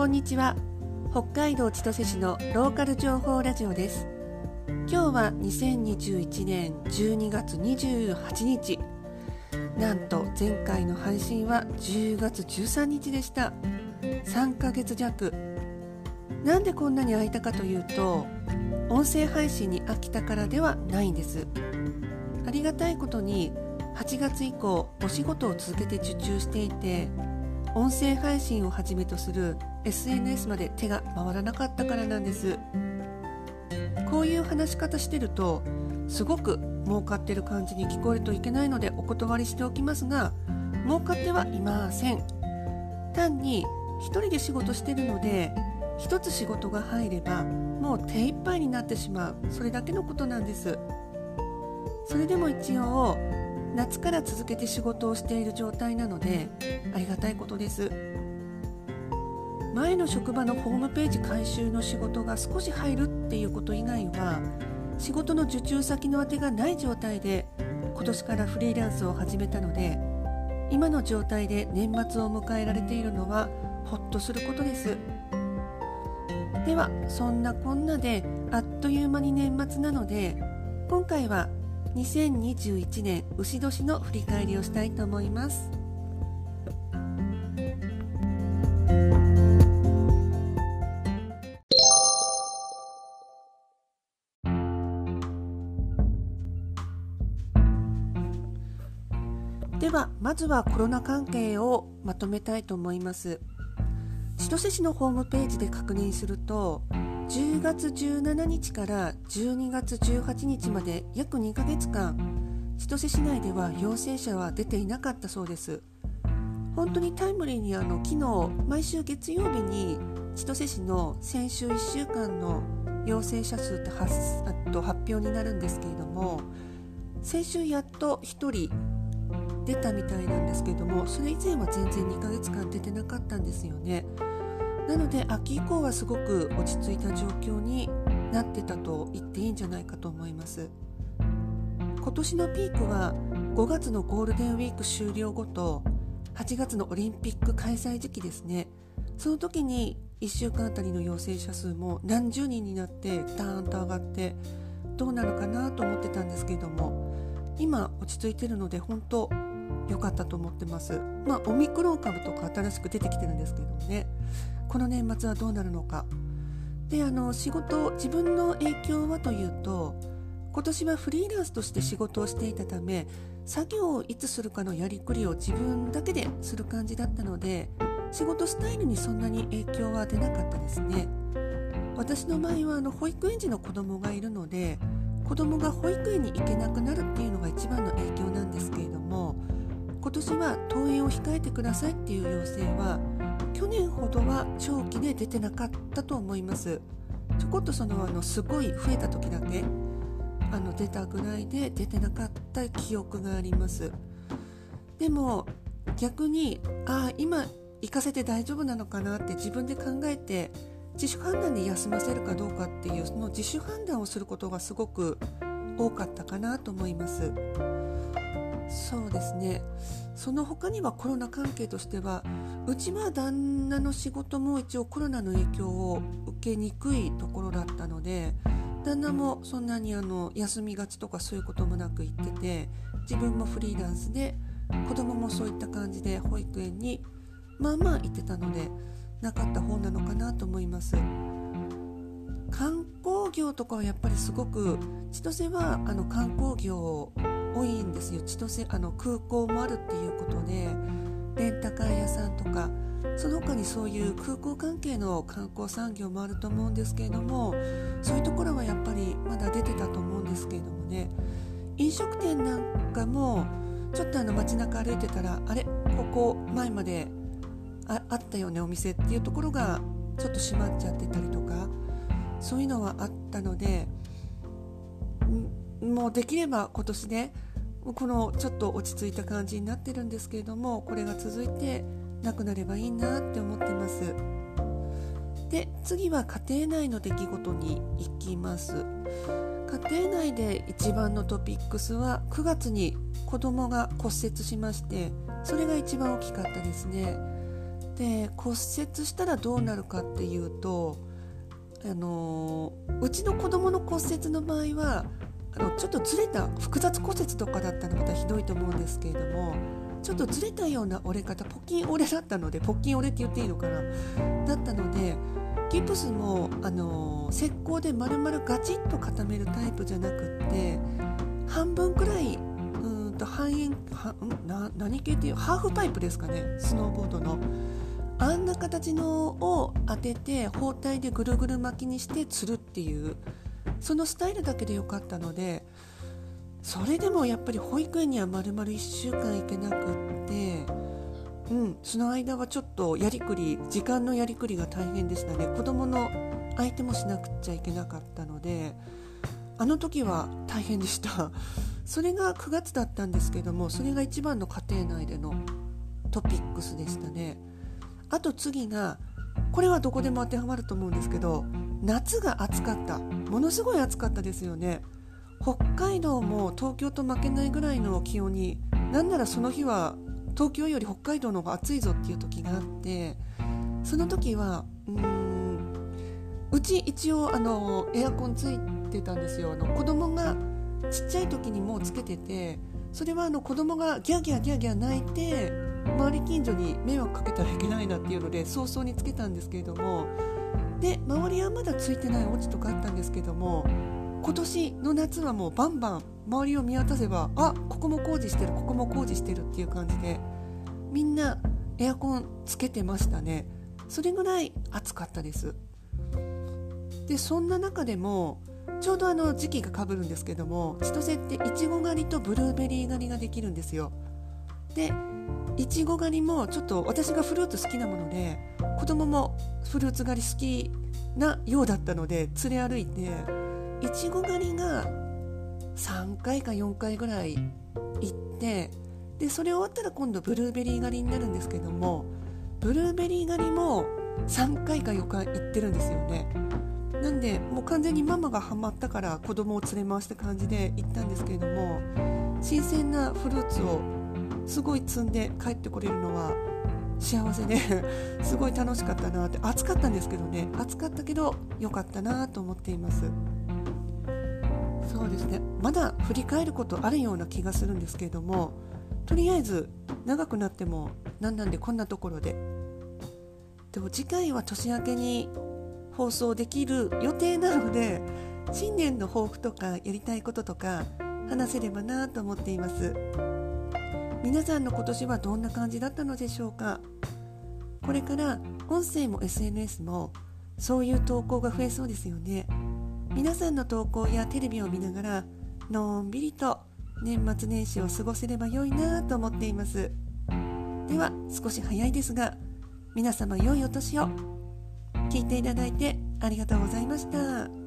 こんにちは。北海道千歳市のローカル情報ラジオです。今日は2021年12月28日。なんと前回の配信は10月13日でした。3ヶ月弱。なんでこんなに空いたかというと音声配信に飽きたからではないんです。ありがたいことに8月以降お仕事を続けて受注していて音声配信をはじめとする SNS まで手が回らなかったからなんです。こういう話し方してるとすごく儲かってる感じに聞こえるといけないのでお断りしておきますが儲かってはいません。単に1人で仕事してるので1つ仕事が入ればもう手一杯になってしまう。それだけのことなんです。それでも一応夏から続けて仕事をしている状態なのでありがたいことです。前の職場のホームページ回収の仕事が少し入るっていうこと以外は仕事の受注先の当てがない状態で今年からフリーランスを始めたので今の状態で年末を迎えられているのはほっとすることです。ではそんなこんなであっという間に年末なので今回は2021年牛年の振り返りをしたいと思います。ではまずはコロナ関係をまとめたいと思います。千歳市のホームページで確認すると10月17日から12月18日まで約2ヶ月間千歳市内では陽性者は出ていなかったそうです本当にタイムリーにあの昨日毎週月曜日に千歳市の先週1週間の陽性者数って発と発表になるんですけれども先週やっと1人出たみたいなんですけれどもそれ以前は全然2ヶ月間出てなかったんですよね。なので秋以降はすごく落ち着いた状況になってたと言っていいんじゃないかと思います。今年のピークは5月のゴールデンウィーク終了後と8月のオリンピック開催時期ですね。その時に1週間あたりの陽性者数も何十人になってダーンと上がってどうなるかなと思ってたんですけれども今落ち着いてるので本当良かったと思ってます。まあオミクロン株とか新しく出てきてるんですけどもね。この年末はどうなるのか。であの仕事自分の影響はというと今年はフリーランスとして仕事をしていたため作業をいつするかのやりくりを自分だけでする感じだったので仕事スタイルにそんなに影響は出なかったですね。私の場合はあの保育園児の子供がいるので子供が保育園に行けなくなるっていうのが一番の影響なんですけれども今年は登園を控えてくださいっていう要請は去年ほどは長期で出てなかったと思います。ちょこっとそのあのすごい増えた時だけあの出たぐらいで出てなかった記憶があります。でも逆にああ今行かせて大丈夫なのかなって自分で考えて自主判断で休ませるかどうかっていうその自主判断をすることがすごく多かったかなと思います。そうですね。その他にはコロナ関係としてはうちは旦那の仕事も一応コロナの影響を受けにくいところだったので旦那もそんなにあの休みがちとかそういうこともなく行ってて自分もフリーランスで子供もそういった感じで保育園にまあまあ行ってたのでなかった方なのかなと思います。観光業とかはやっぱりすごく千歳はあの観光業多いんですよ。千歳あの空港もあるっていうことでレンタカー屋さんとかその他にそういう空港関係の観光産業もあると思うんですけれどもそういうところはやっぱりまだ出てたと思うんですけれどもね。飲食店なんかもちょっとあの街中歩いてたらあれここ前までああったよねお店っていうところがちょっと閉まっちゃってたりとかそういうのはあったのでもうできれば今年ねこのちょっと落ち着いた感じになってるんですけれどもこれが続いてなくなればいいなって思ってます。で次は家庭内の出来事に行きます。家庭内で一番のトピックスは9月に子供が骨折しましてそれが一番大きかったですね。で骨折したらどうなるかっていうとあのうちの子供の骨折の場合はあのちょっとずれた複雑骨折とかだったらまたひどいと思うんですけれどもちょっとずれたような折れ方ポッキン折れだったのでポッキン折れって言っていいのかな？だったのでギプスもあの石膏で丸々ガチッと固めるタイプじゃなくって半分くらいうんと半円はな何系っていうハーフパイプですかねスノーボードの。あんな形のを当てて包帯でぐるぐる巻きにしてつるっていうそのスタイルだけでよかったのでそれでもやっぱり保育園には丸々1週間行けなくってうんその間はちょっとやりくり時間のやりくりが大変でしたね。子供の相手もしなくちゃいけなかったのであの時は大変でした。それが9月だったんですけどもそれが一番の家庭内でのトピックスでしたね。あと次がこれはどこでも当てはまると思うんですけど夏が暑かった。ものすごい暑かったですよね。北海道も東京と負けないぐらいの気温になんならその日は東京より北海道の方が暑いぞっていう時があってその時はうんうち一応あのエアコンついてたんですよ。あの子供がちっちゃい時にもうつけててそれはあの子供がギャーギャーギャーギャー泣いて周り近所に迷惑かけたらいけないなっていうので早々につけたんですけれどもで周りはまだついてないお家とかあったんですけども今年の夏はもうバンバン周りを見渡せばあここも工事してるここも工事してるっていう感じでみんなエアコンつけてましたね。それぐらい暑かったです。でそんな中でもちょうどあの時期がかぶるんですけども千歳っていちご狩りとブルーベリー狩りができるんですよ。でいちご狩りもちょっと私がフルーツ好きなもので子供もフルーツ狩り好きなようだったので連れ歩いていちご狩りが3回か4回ぐらい行ってでそれ終わったら今度ブルーベリー狩りになるんですけどもブルーベリー狩りも3回か4回行ってるんですよね。なんでもう完全にママがハマったから子供を連れ回した感じで行ったんですけれども新鮮なフルーツをすごい積んで帰ってこれるのは幸せで すごい楽しかったなって暑かったんですけどね暑かったけど良かったなと思っています。そうですね。まだ振り返ることあるような気がするんですけれどもとりあえず長くなってもなんなんでこんなところで。でも次回は年明けに放送できる予定なので新年の抱負とかやりたいこととか話せればなと思っています。皆さんの今年はどんな感じだったのでしょうか？これから音声も SNS もそういう投稿が増えそうですよね。皆さんの投稿やテレビを見ながらのんびりと年末年始を過ごせれば良いなと思っています。では少し早いですが皆様良いお年を。聞いていただいてありがとうございました。